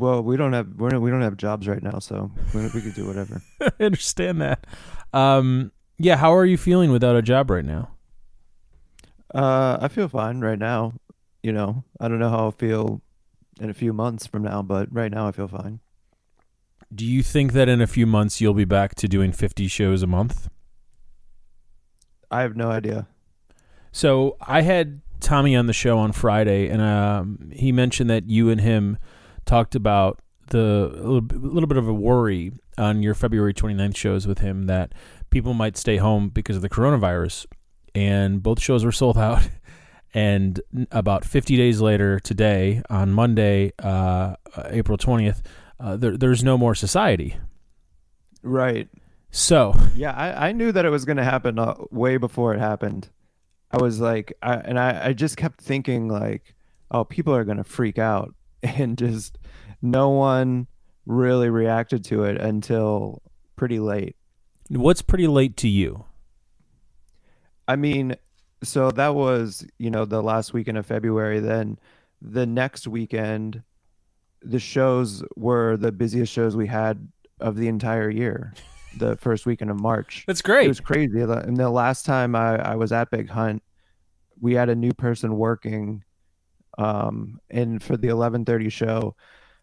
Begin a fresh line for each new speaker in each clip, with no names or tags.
well, we don't have we're, we don't have jobs right now, so we, we could do whatever.
I understand that. Um, yeah, how are you feeling without a job right now?
Uh, I feel fine right now. You know, I don't know how I'll feel in a few months from now, but right now I feel fine.
Do you think that in a few months you'll be back to doing 50 shows a month?
I have no idea.
So I had Tommy on the show on Friday, and um, he mentioned that you and him talked about the a little, little bit of a worry on your February 29th shows with him that people might stay home because of the coronavirus. And both shows were sold out. And about 50 days later, today, on Monday, uh, April 20th, uh, there, there's no more society.
Right.
So,
Yeah, I, I knew that it was going to happen uh, way before it happened. I was like, I, and I, I just kept thinking like, oh, people are going to freak out, and just no one really reacted to it until pretty late.
what's pretty late to you?
I mean, so that was, you know, the last weekend of February. Then the next weekend, the shows were the busiest shows we had of the entire year. The first weekend of March.
That's great.
It was crazy. And the last time I, I was at Big Hunt, we had a new person working. Um, and for the 1130 show,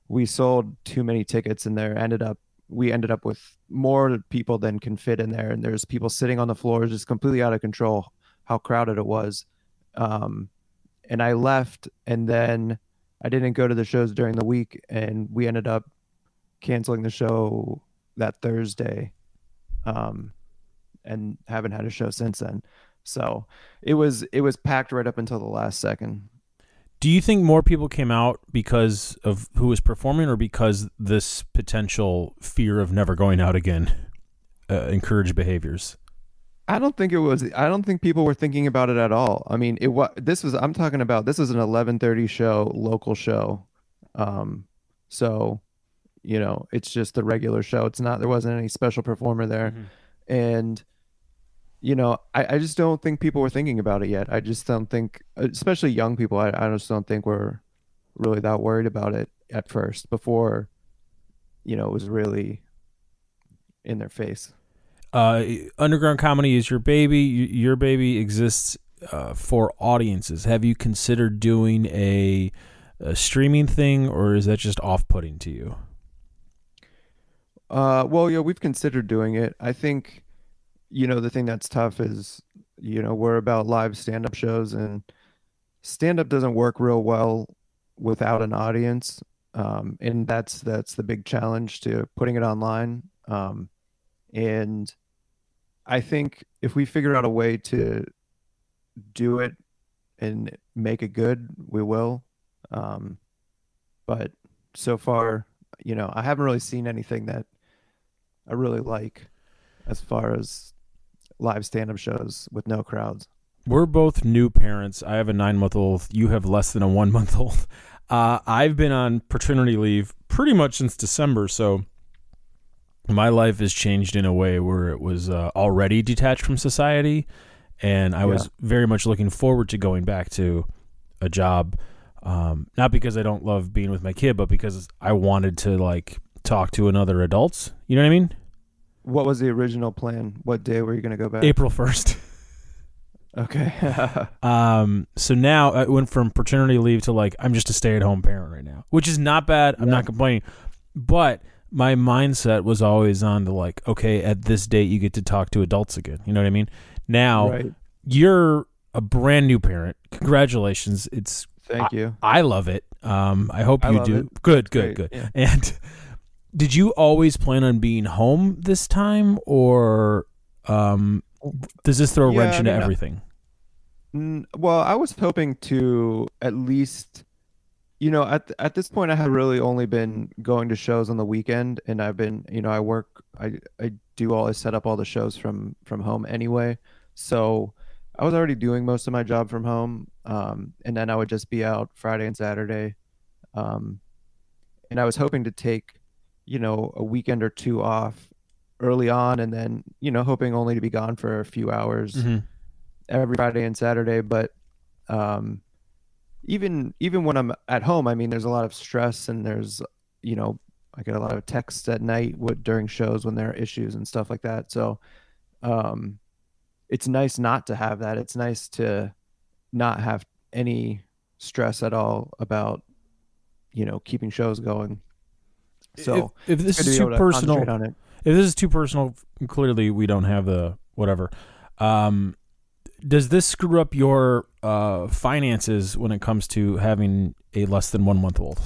we sold too many tickets and there ended up, we ended up with more people than can fit in there. And there's people sitting on the floors, just completely out of control, how crowded it was. Um, and I left and then I didn't go to the shows during the week and we ended up canceling the show that Thursday. Um, and haven't had a show since then. So it was it was packed right up until the last second.
Do you think more people came out because of who was performing, or because this potential fear of never going out again uh, encouraged behaviors?
I don't think it was. I don't think people were thinking about it at all. I mean, it was. This was. I'm talking about. This was an 11:30 show, local show. Um, so, you know, it's just the regular show. It's not. There wasn't any special performer there, and you know, I, I just don't think people were thinking about it yet. I just don't think, especially young people. I, I just don't think we're really that worried about it at first. Before, you know, it was really in their face.
Uh, underground comedy is your baby. Your baby exists uh, for audiences. Have you considered doing a, a streaming thing, or is that just off-putting to you?
Uh, well, yeah, we've considered doing it. I think, you know, the thing that's tough is, you know, we're about live stand-up shows and stand-up doesn't work real well without an audience. Um, and that's that's the big challenge to putting it online. Um, and I think if we figure out a way to do it and make it good, we will. Um, but so far, you know, I haven't really seen anything that I really like as far as live stand-up shows with no crowds.
We're both new parents. I have a nine month old. You have less than a one month old. Uh, I've been on paternity leave pretty much since December, so my life has changed in a way where it was uh, already detached from society, and I was very much looking forward to going back to a job. Um, not because I don't love being with my kid, but because I wanted to like talk to another adults. You know what I mean?
What was the original plan? What day were you going to go back?
April first.
Okay.
Um, so now I went from paternity leave to like I'm just a stay at home parent right now, which is not bad. I'm
Yeah.
not complaining, but my mindset was always on to like, okay, at this date you get to talk to adults again. You know what I mean? Now
right.
you're a brand new parent. Congratulations! It's
Thank you.
I love it. Um, I hope
I
you do.
it.
Good, good,
Great,
good.
yeah.
And did you always plan on being home this time, or um, does this throw a
Yeah,
wrench
I
into
mean, uh,
everything?
Well, I was hoping to at least, you know, at at this point, I had really only been going to shows on the weekend, and I've been, you know, I work, I I do all, I set up all the shows from from home anyway, so I was already doing most of my job from home, um, and then I would just be out Friday and Saturday, um, and I was hoping to take, you know, a weekend or two off early on, and then, you know, hoping only to be gone for a few hours
Mhm.
every Friday and Saturday, but um, even even when I'm at home, I mean, there's a lot of stress and there's you know, I get a lot of texts at night with, during shows when there are issues and stuff like that. So, um, it's nice not to have that. It's nice to not have any stress at all about, you know, keeping shows going. So
if, if this is too
to
personal, if this is too personal, clearly we don't have the whatever. Um, does this screw up your uh, finances when it comes to having a less than one month old?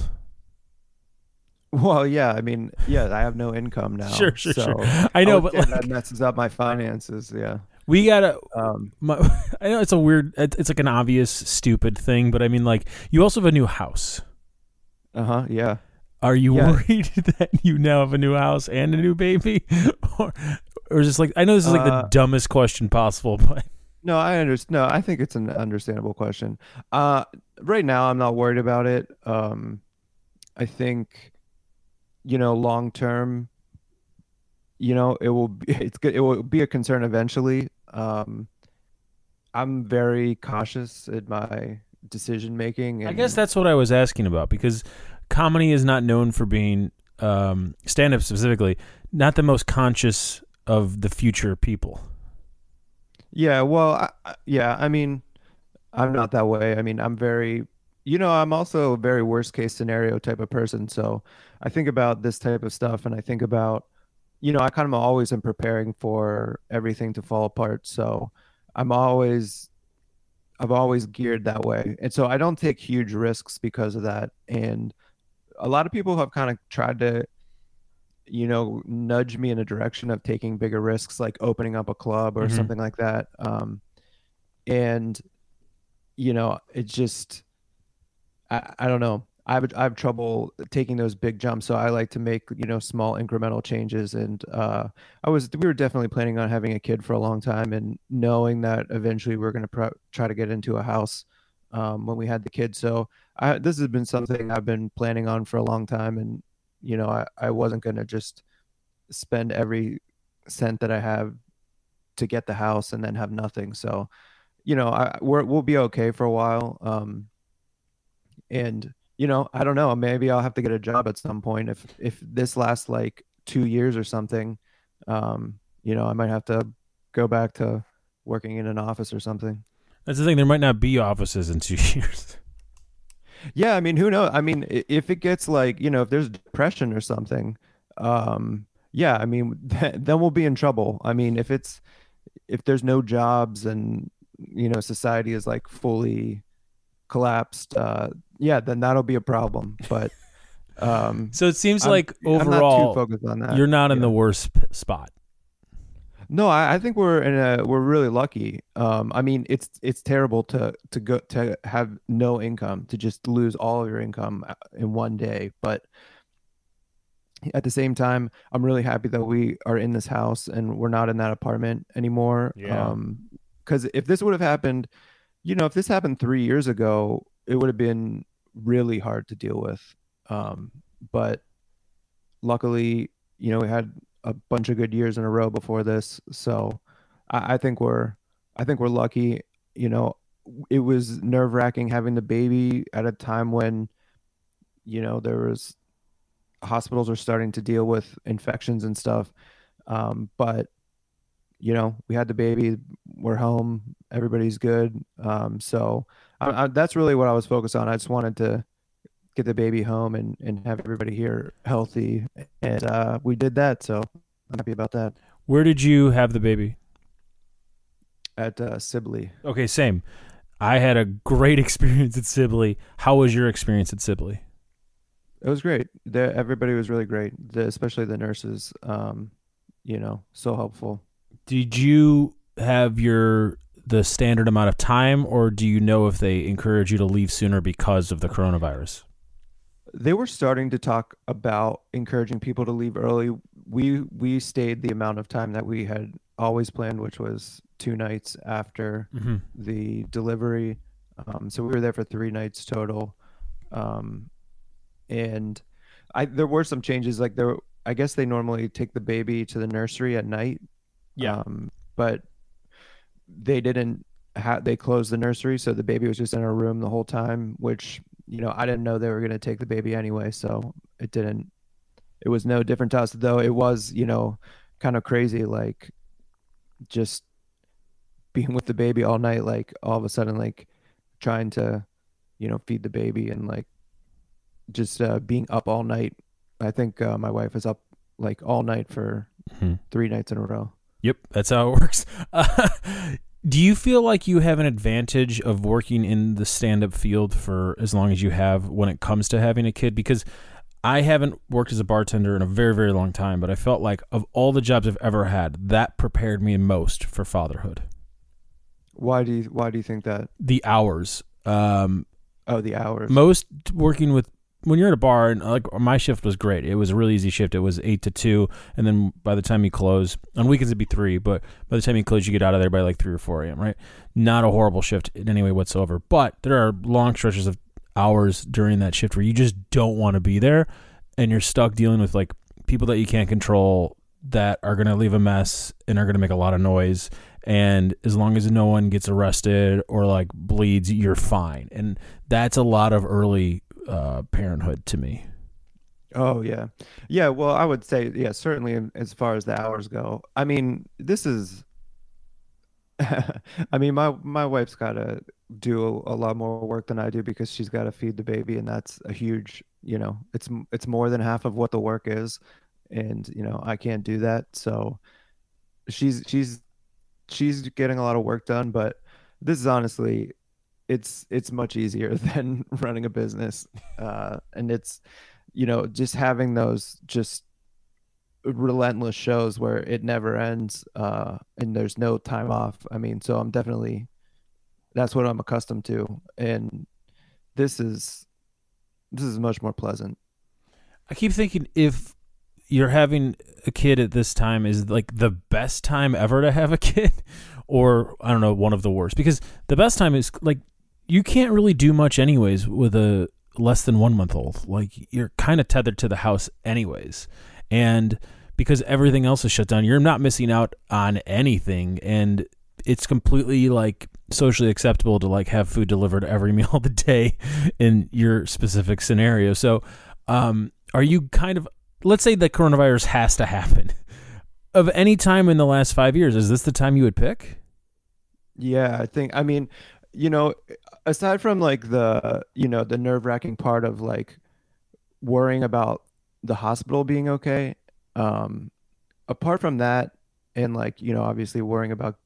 Well, yeah, I mean, yeah, I have no income now.
Sure, sure,
so
sure. I know,
would
but like,
that messes up my finances. Yeah.
we gotta.
Um,
My, I know it's a weird. It's like an obvious, stupid thing, but I mean, like, you also have a new house.
uh huh. Yeah.
Are you
Yeah.
worried that you now have a new house and a new baby, or, or is this like? I know this is like the
Uh,
dumbest question possible, but
No, I understand. No, I think it's an understandable question. Uh, right now, I'm not worried about it. Um, I think, you know, long term, you know, it will be, it's good. It will be a concern eventually. Um, I'm very cautious in my decision making.
I guess that's what I was asking about because comedy is not known for being um, stand up specifically, not the most conscious of the future people.
Yeah, well, I, yeah, I mean, I'm not that way. I mean, I'm very, you know, I'm also a very worst case scenario type of person. So I think about this type of stuff and I think about, you know, I kind of always am preparing for everything to fall apart. So I'm always, I've always geared that way. And so I don't take huge risks because of that. And a lot of people have kind of tried to, you know, nudge me in a direction of taking bigger risks, like opening up a club or
Mhm.
something like that. Um, and you know, it's just, I, I don't know. I have I have trouble taking those big jumps, so I like to make you know small incremental changes. And uh, I was we were definitely planning on having a kid for a long time, and knowing that eventually we are going to pro- try to get into a house um, when we had the kids. So I, this has been something I've been planning on for a long time, and you know I, I wasn't going to just spend every cent that I have to get the house and then have nothing. So you know I we're, we'll be okay for a while. Um, and you know I don't know maybe I'll have to get a job at some point if if this lasts like two years or something. Um, you know I might have to go back to working in an office or something.
That's the thing. There might not be offices in two years.
Yeah, I mean, who knows? I mean, if it gets like, you know, if there's depression or something, um, yeah, I mean, th then we'll be in trouble. I mean, if it's if there's no jobs and, you know, society is like fully collapsed, uh, yeah, then that'll be a problem. But um,
So it seems
I'm-
like
I'm not too
overall,
focused on that.
you're not in
yeah.
the worst spot.
No, I, I think we're in a we're really lucky. Um, I mean, it's it's terrible to to go to have no income, to just lose all of your income uh, in one day. But at the same time, I'm really happy that we are in this house and we're not in that apartment anymore.
Yeah.
Um, because if this would have happened, you know, if this happened three years ago, it would have been really hard to deal with. Um, but luckily, you know, we had a bunch of good years in a row before this, so I, I think we're, I think we're lucky. You know, it was nerve wracking having the baby at a time when, you know, there was hospitals are starting to deal with infections and stuff. Um, but you know, we had the baby, we're home, everybody's good. Um, so I, I, that's really what I was focused on. I just wanted to get the baby home and, and have everybody here healthy. And uh, we did that. So I'm happy about that
Where did you have the baby?
at uh, Sibley.
Okay, same. I had a great experience at Sibley. How was your experience at Sibley?
It was great. The, everybody was really great, the, especially the nurses. Um, you know, so helpful.
Did you have your the standard amount of time, or do you know if they encourage you to leave sooner because of the coronavirus?
They were starting to talk about encouraging people to leave early. We we stayed the amount of time that we had always planned, which was two nights after
Mm-hmm.
the delivery. Um, so we were there for three nights total. Um, and I there were some changes. Like there, I guess they normally take the baby to the nursery at night.
Yeah.
Um, but they didn't have. They closed the nursery, so the baby was just in our room the whole time, which you know, I didn't know they were going to take the baby anyway, so it didn't it was no different to us though it was, you know, kind of crazy like just being with the baby all night like all of a sudden like trying to you know feed the baby and like just uh, being up all night i think uh, my wife was up like all night for
Mhm.
three nights in a row
Yep, that's how it works. Uh, do you feel like you have an advantage of working in the stand-up field for as long as you have when it comes to having a kid? Because I haven't worked as a bartender in a very, very long time, but I felt like of all the jobs I've ever had, that prepared me most for fatherhood.
why do you why do you think that
The hours. Um,
oh the hours
most working with when you're at a bar and like my shift was great. It was a really easy shift. It was eight to two and then by the time you close on weekends it'd be three but by the time you close you get out of there by like three or four a.m right? Not a horrible shift in any way whatsoever but there are long stretches of hours during that shift where you just don't want to be there and you're stuck dealing with like people that you can't control that are going to leave a mess and are going to make a lot of noise and as long as no one gets arrested or like bleeds you're fine. And that's a lot of early uh, parenthood to me.
Oh yeah. Yeah, well, I would say yeah, certainly as far as the hours go. I mean, this is I mean, my my wife's got to do a, a lot more work than I do because she's got to feed the baby and that's a huge, you know, it's it's more than half of what the work is and, you know, I can't do that. So she's she's she's getting a lot of work done, but this is honestly it's it's much easier than running a business. Uh and it's you know, just having those just relentless shows where it never ends uh and there's no time off. I mean, so I'm definitely that's what I'm accustomed to and this is this is much more pleasant.
I keep thinking if you're having a kid at this time is like the best time ever to have a kid or I don't know one of the worst because the best time is like you can't really do much anyways with a less than 1 month old. Like you're kind of tethered to the house anyways. And because everything else is shut down you're not missing out on anything. And it's completely like socially acceptable to like have food delivered every meal of the day in your specific scenario. So um are you kind of let's say the coronavirus has to happen. Of any time in the last five years is this the time you would pick?
Yeah, I think I mean, you know, aside from like the, you know, the nerve-wracking part of like worrying about the hospital being okay, um, apart from that, and like, you know, obviously worrying about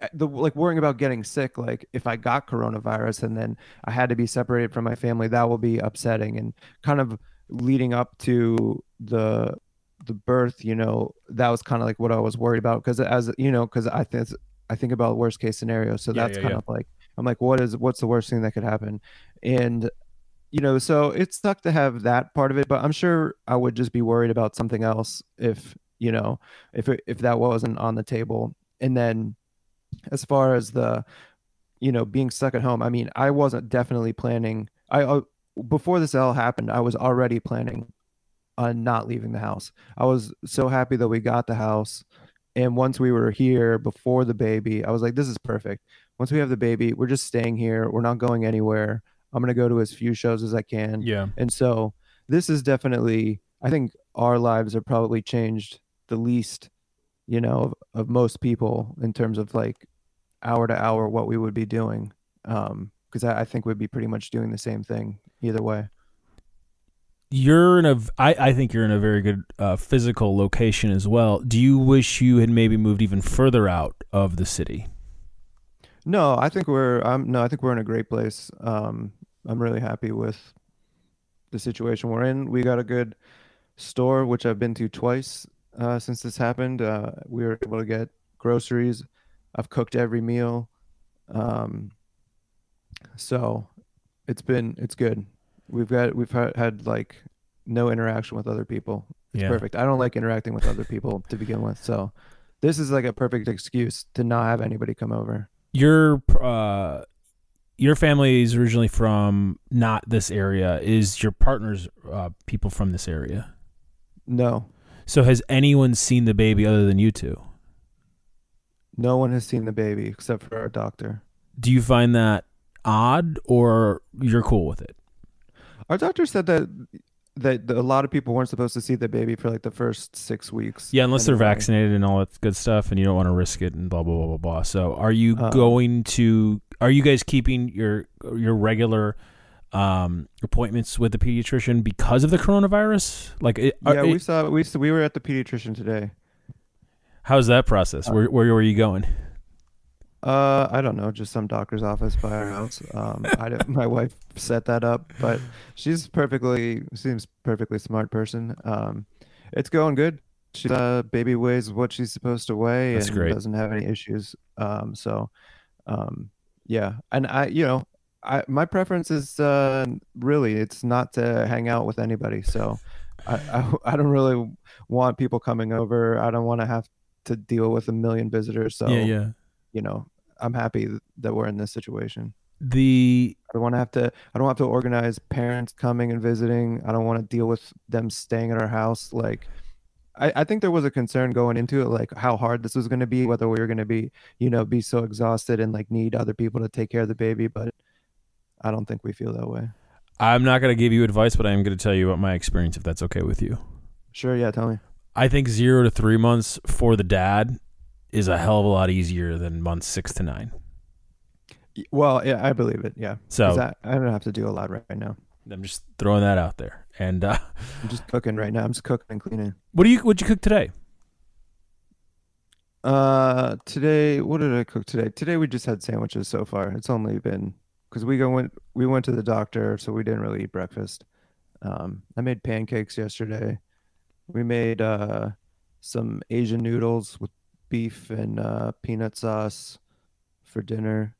uh, the like worrying about getting sick, like if I got coronavirus and then I had to be separated from my family, that will be upsetting and kind of leading up to the the birth, you know, that was kind of like what I was worried about because as you know, because I think I think about worst case scenario, so
Yeah,
that's
yeah,
kind
yeah.
of like I'm like, what is what's the worst thing that could happen, and you know, so it sucked to have that part of it, but I'm sure I would just be worried about something else if you know if if that wasn't on the table, and then as far as the you know being stuck at home, I mean, I wasn't definitely planning. I uh, before this all happened, I was already planning on not leaving the house. I was so happy that we got the house. And once we were here before the baby, I was like, this is perfect. Once we have the baby, we're just staying here. We're not going anywhere. I'm going to go to as few shows as I can.
yeah
And so this is definitely, I think our lives are probably changed the least, you know, of, of most people in terms of like hour to hour what we would be doing. Um, because I, I think we'd be pretty much doing the same thing either way.
you're in a I, I think you're in a very good uh, physical location as well do you wish you had maybe moved even further out of the city
No, I think we're um no, I think we're in a great place. Um I'm really happy with the situation we're in. We got a good store which I've been to twice uh since this happened. Uh we were able to get groceries. I've cooked every meal. Um so it's been it's good. We've got we've had, had like no interaction with other people. It's
Yeah.
perfect. I don't like interacting with other people to begin with. So this is like a perfect excuse to not have anybody come over.
Your uh your family is originally from not this area is your partner's uh, people from this area
No.
so has anyone seen the baby other than you two
No one has seen the baby except for our doctor.
do you find that odd or you're cool with it
Our doctor said that that a lot of people weren't supposed to see the baby for like the first six weeks.
Yeah, unless they're vaccinated and all that good stuff, and you don't want to risk it and blah blah blah blah blah. So, are you
Um,
going to? Are you guys keeping your your regular um, appointments with the pediatrician because of the coronavirus? Like, it, are-
Yeah, we saw we we were at the pediatrician today.
how's that process? Where where were you going?
Uh, I don't know, just some doctor's office by our house. Um, I my wife set that up, but she's perfectly seems perfectly smart person. Um, it's going good. She uh, baby weighs what she's supposed to weigh
That's
and
great.
doesn't have any issues. Um, so, um, yeah, and I, you know, I my preference is uh really it's not to hang out with anybody. So, I I, I don't really want people coming over. I don't want to have to deal with a million visitors. So
yeah, yeah.
you know, I'm happy that we're in this situation.
The
I don't want to have to. I don't have to organize parents coming and visiting. I don't want to deal with them staying at our house. Like, I, I think there was a concern going into it, like how hard this was going to be, whether we were going to be, you know, be so exhausted and like need other people to take care of the baby. But I don't think we feel that way.
I'm not going to give you advice, but I am going to tell you about my experience if that's okay with you.
Sure, yeah, tell me.
I think zero to three months for the dad is a hell of a lot easier than months six to nine.
Well, yeah, I believe it. Yeah.
So
I, I don't have to do a lot right, right now.
I'm just throwing that out there. And uh,
I'm just cooking right now. I'm just cooking and cleaning.
what do you what'd you cook today?
Uh, today, what did I cook today? Today we just had sandwiches so far. It's only been because we go went we went to the doctor, so we didn't really eat breakfast. Um, I made pancakes yesterday. We made uh some Asian noodles with beef and uh peanut sauce for dinner.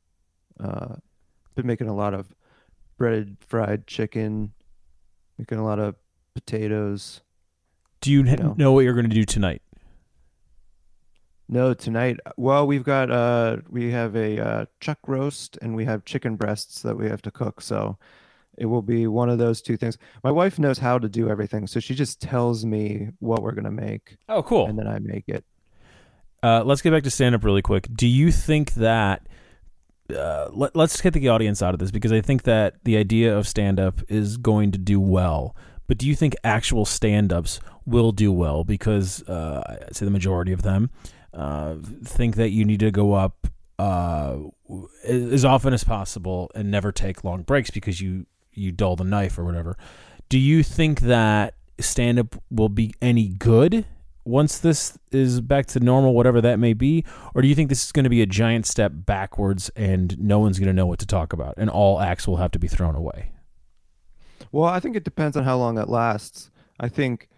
Uh, been making a lot of breaded fried chicken, making a lot of potatoes.
Do you kn-
No.
know what you're going to do tonight?
No, tonight. Well, we've got uh we have a uh chuck roast and we have chicken breasts that we have to cook. So it will be one of those two things. My wife knows how to do everything, so she just tells me what we're gonna make
Oh, cool.
and then I make it.
Uh, let's get back to stand up really quick. Do you think that uh, let, let's get the audience out of this because I think that the idea of stand up is going to do well. But do you think actual stand ups will do well? Because uh, I'd say the majority of them uh, think that you need to go up uh, as often as possible and never take long breaks because you, you dull the knife or whatever. Do you think that stand up will be any good once this is back to normal, whatever that may be? Or do you think this is going to be a giant step backwards and no one's going to know what to talk about and all acts will have to be thrown away?
Well, I think it depends on how long it lasts. I think,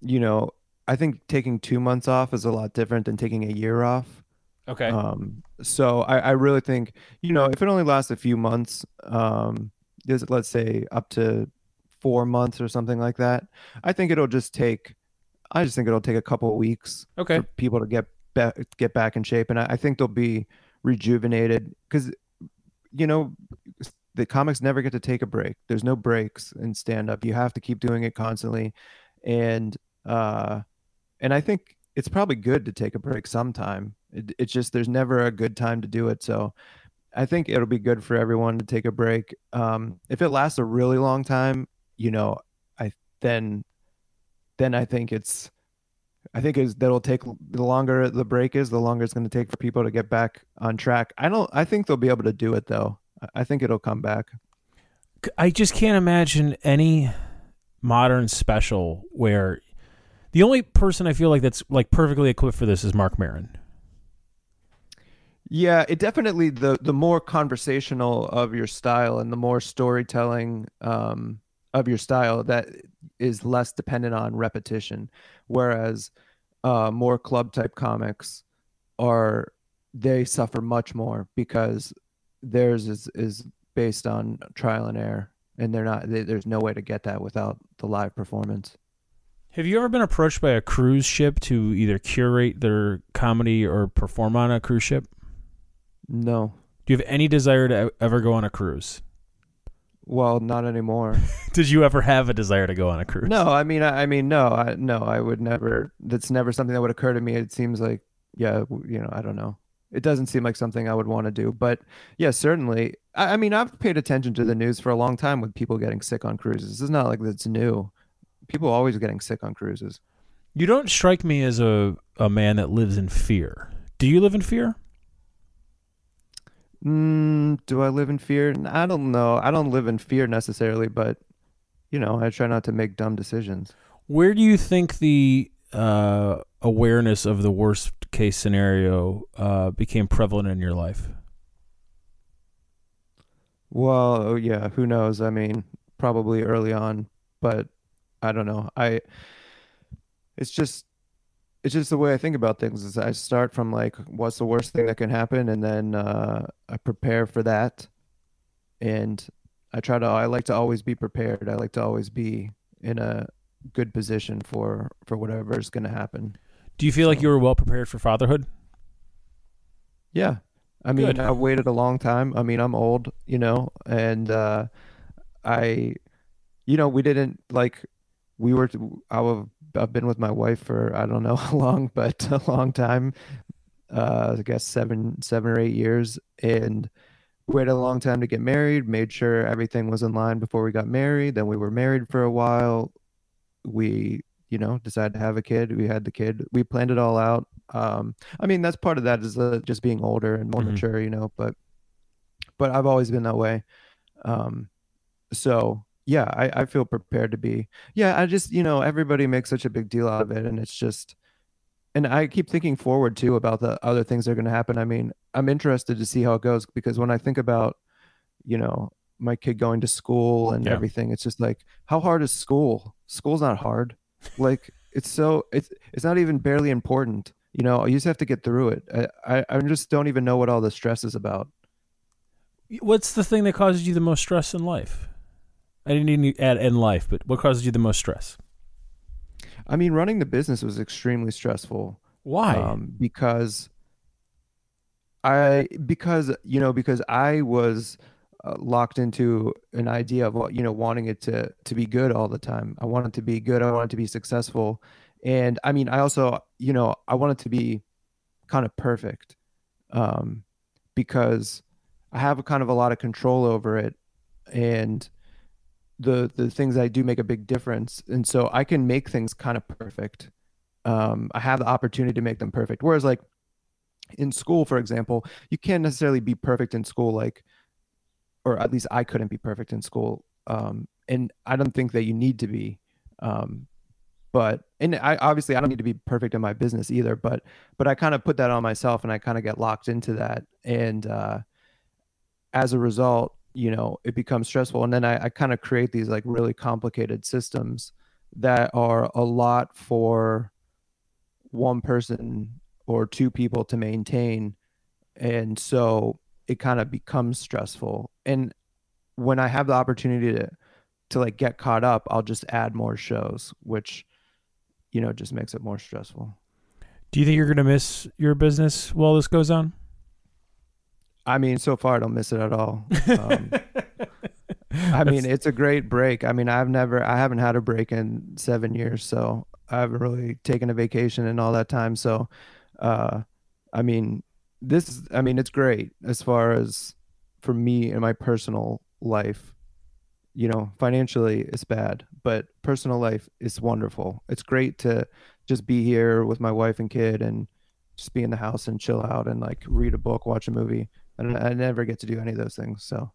you know, I think taking two months off is a lot different than taking a year off.
Okay.
Um, so I, I really think, you know, if it only lasts a few months, um, is let's say up to four months or something like that, I think it'll just take, I just think it'll take a couple of weeks
okay.
for people to get back get back in shape, and I, I think they'll be rejuvenated because, you know, the comics never get to take a break. There's no breaks in stand up. You have to keep doing it constantly, and uh, and I think it's probably good to take a break sometime. It, it's just there's never a good time to do it. So I think it'll be good for everyone to take a break. Um, if it lasts a really long time, you know, I then then I think it's I think is that'll take the longer the break is, the longer it's going to take for people to get back on track. I don't. I think they'll be able to do it though. I- think it'll come back.
I just can't imagine any modern special where the only person I feel like that's like perfectly equipped for this is Marc Maron.
Yeah, it definitely the the more conversational of your style and the more storytelling um, of your style that is less dependent on repetition, whereas uh, more club type comics are they suffer much more because theirs is is based on trial and error, and they're not. They, there's no way to get that without the live performance.
Have you ever been approached by a cruise ship to either curate their comedy or perform on a cruise ship?
No,
Do you have any desire to ever go on a cruise?
Well, not anymore.
Did you ever have a desire to go on a cruise?
No, I mean, I, I mean, no, I, no, I would never. That's never something that would occur to me. It seems like, yeah, you know, I don't know. it doesn't seem like something I would want to do. But yeah, certainly. I, I mean, I've paid attention to the news for a long time with people getting sick on cruises. It's not like it's new. People are always getting sick on cruises.
You don't strike me as a, a man that lives in fear. Do you live in fear?
Mm, do I live in fear? I don't know. I don't live in fear necessarily, but you know, I try not to make dumb decisions.
Where do you think the uh, awareness of the worst case scenario uh, became prevalent in your life?
Well, oh, yeah, who knows? I mean, probably early on, but I don't know. I it's just it's just the way I think about things is I start from like what's the worst thing that can happen and then uh I prepare for that and I try to I like to always be prepared. I like to always be in a good position for for whatever is going to happen.
Do you feel like you were well prepared for fatherhood?
yeah. I mean,
Good.
I waited a long time. I mean, I'm old, you know, and uh I you know, we didn't like we were I have I've been with my wife for I don't know how long, but a long time. Uh I guess 7 7 or 8 years and we waited a long time to get married, made sure everything was in line before we got married. Then we were married for a while. We, you know, decided to have a kid. We had the kid. We planned it all out. Um, I mean, that's part of that is uh, just being older and more
hmm
mature, you know, but but I've always been that way. Um, so yeah, I, I feel prepared to be. Yeah, I just, you know, everybody makes such a big deal out of it, and it's just and I keep thinking forward too about the other things that are going to happen. I mean, I'm interested to see how it goes because when I think about, you know, my kid going to school and
Yeah.
everything, it's just like, how hard is school? School's not hard. Like it's so it's it's not even barely important. You know, you just have to get through it. I I, I just don't even know what all the stress is about.
What's the thing that causes you the most stress in life? I didn't even add in life, but what causes you the most stress?
I mean, running the business was extremely stressful
Why?
um, because I because you know because I was uh, locked into an idea of what you know wanting it to to be good all the time. I wanted to be good. I wanted to be successful, and I mean I also you know I wanted to be kind of perfect um, because I have a kind of a lot of control over it, and the the things I do make a big difference, and so I can make things kind of perfect. Um, I have the opportunity to make them perfect. Whereas like in school, for example, you can't necessarily be perfect in school, like, or at least I couldn't be perfect in school. Um, and I don't think that you need to be. Um, but and I obviously I don't need to be perfect in my business either, but but I kind of put that on myself and I kind of get locked into that. And uh as a result, you know, it becomes stressful. And then I, I kind of create these like really complicated systems that are a lot for one person or two people to maintain and so it kind of becomes stressful and when i have the opportunity to to like get caught up i'll just add more shows which you know just makes it more stressful
Do you think you're going to miss your business while this goes on?
I mean so far i don't miss it at all. Um i mean it's a great break. I mean i've never i haven't had a break in seven years so i haven't really taken a vacation in all that time. So uh i mean this is i mean it's great as far as for me and my personal life. You know financially it's bad but personal life is wonderful. It's great to just be here with my wife and kid and just be in the house and chill out and like read a book watch a movie and i never get to do any of those things so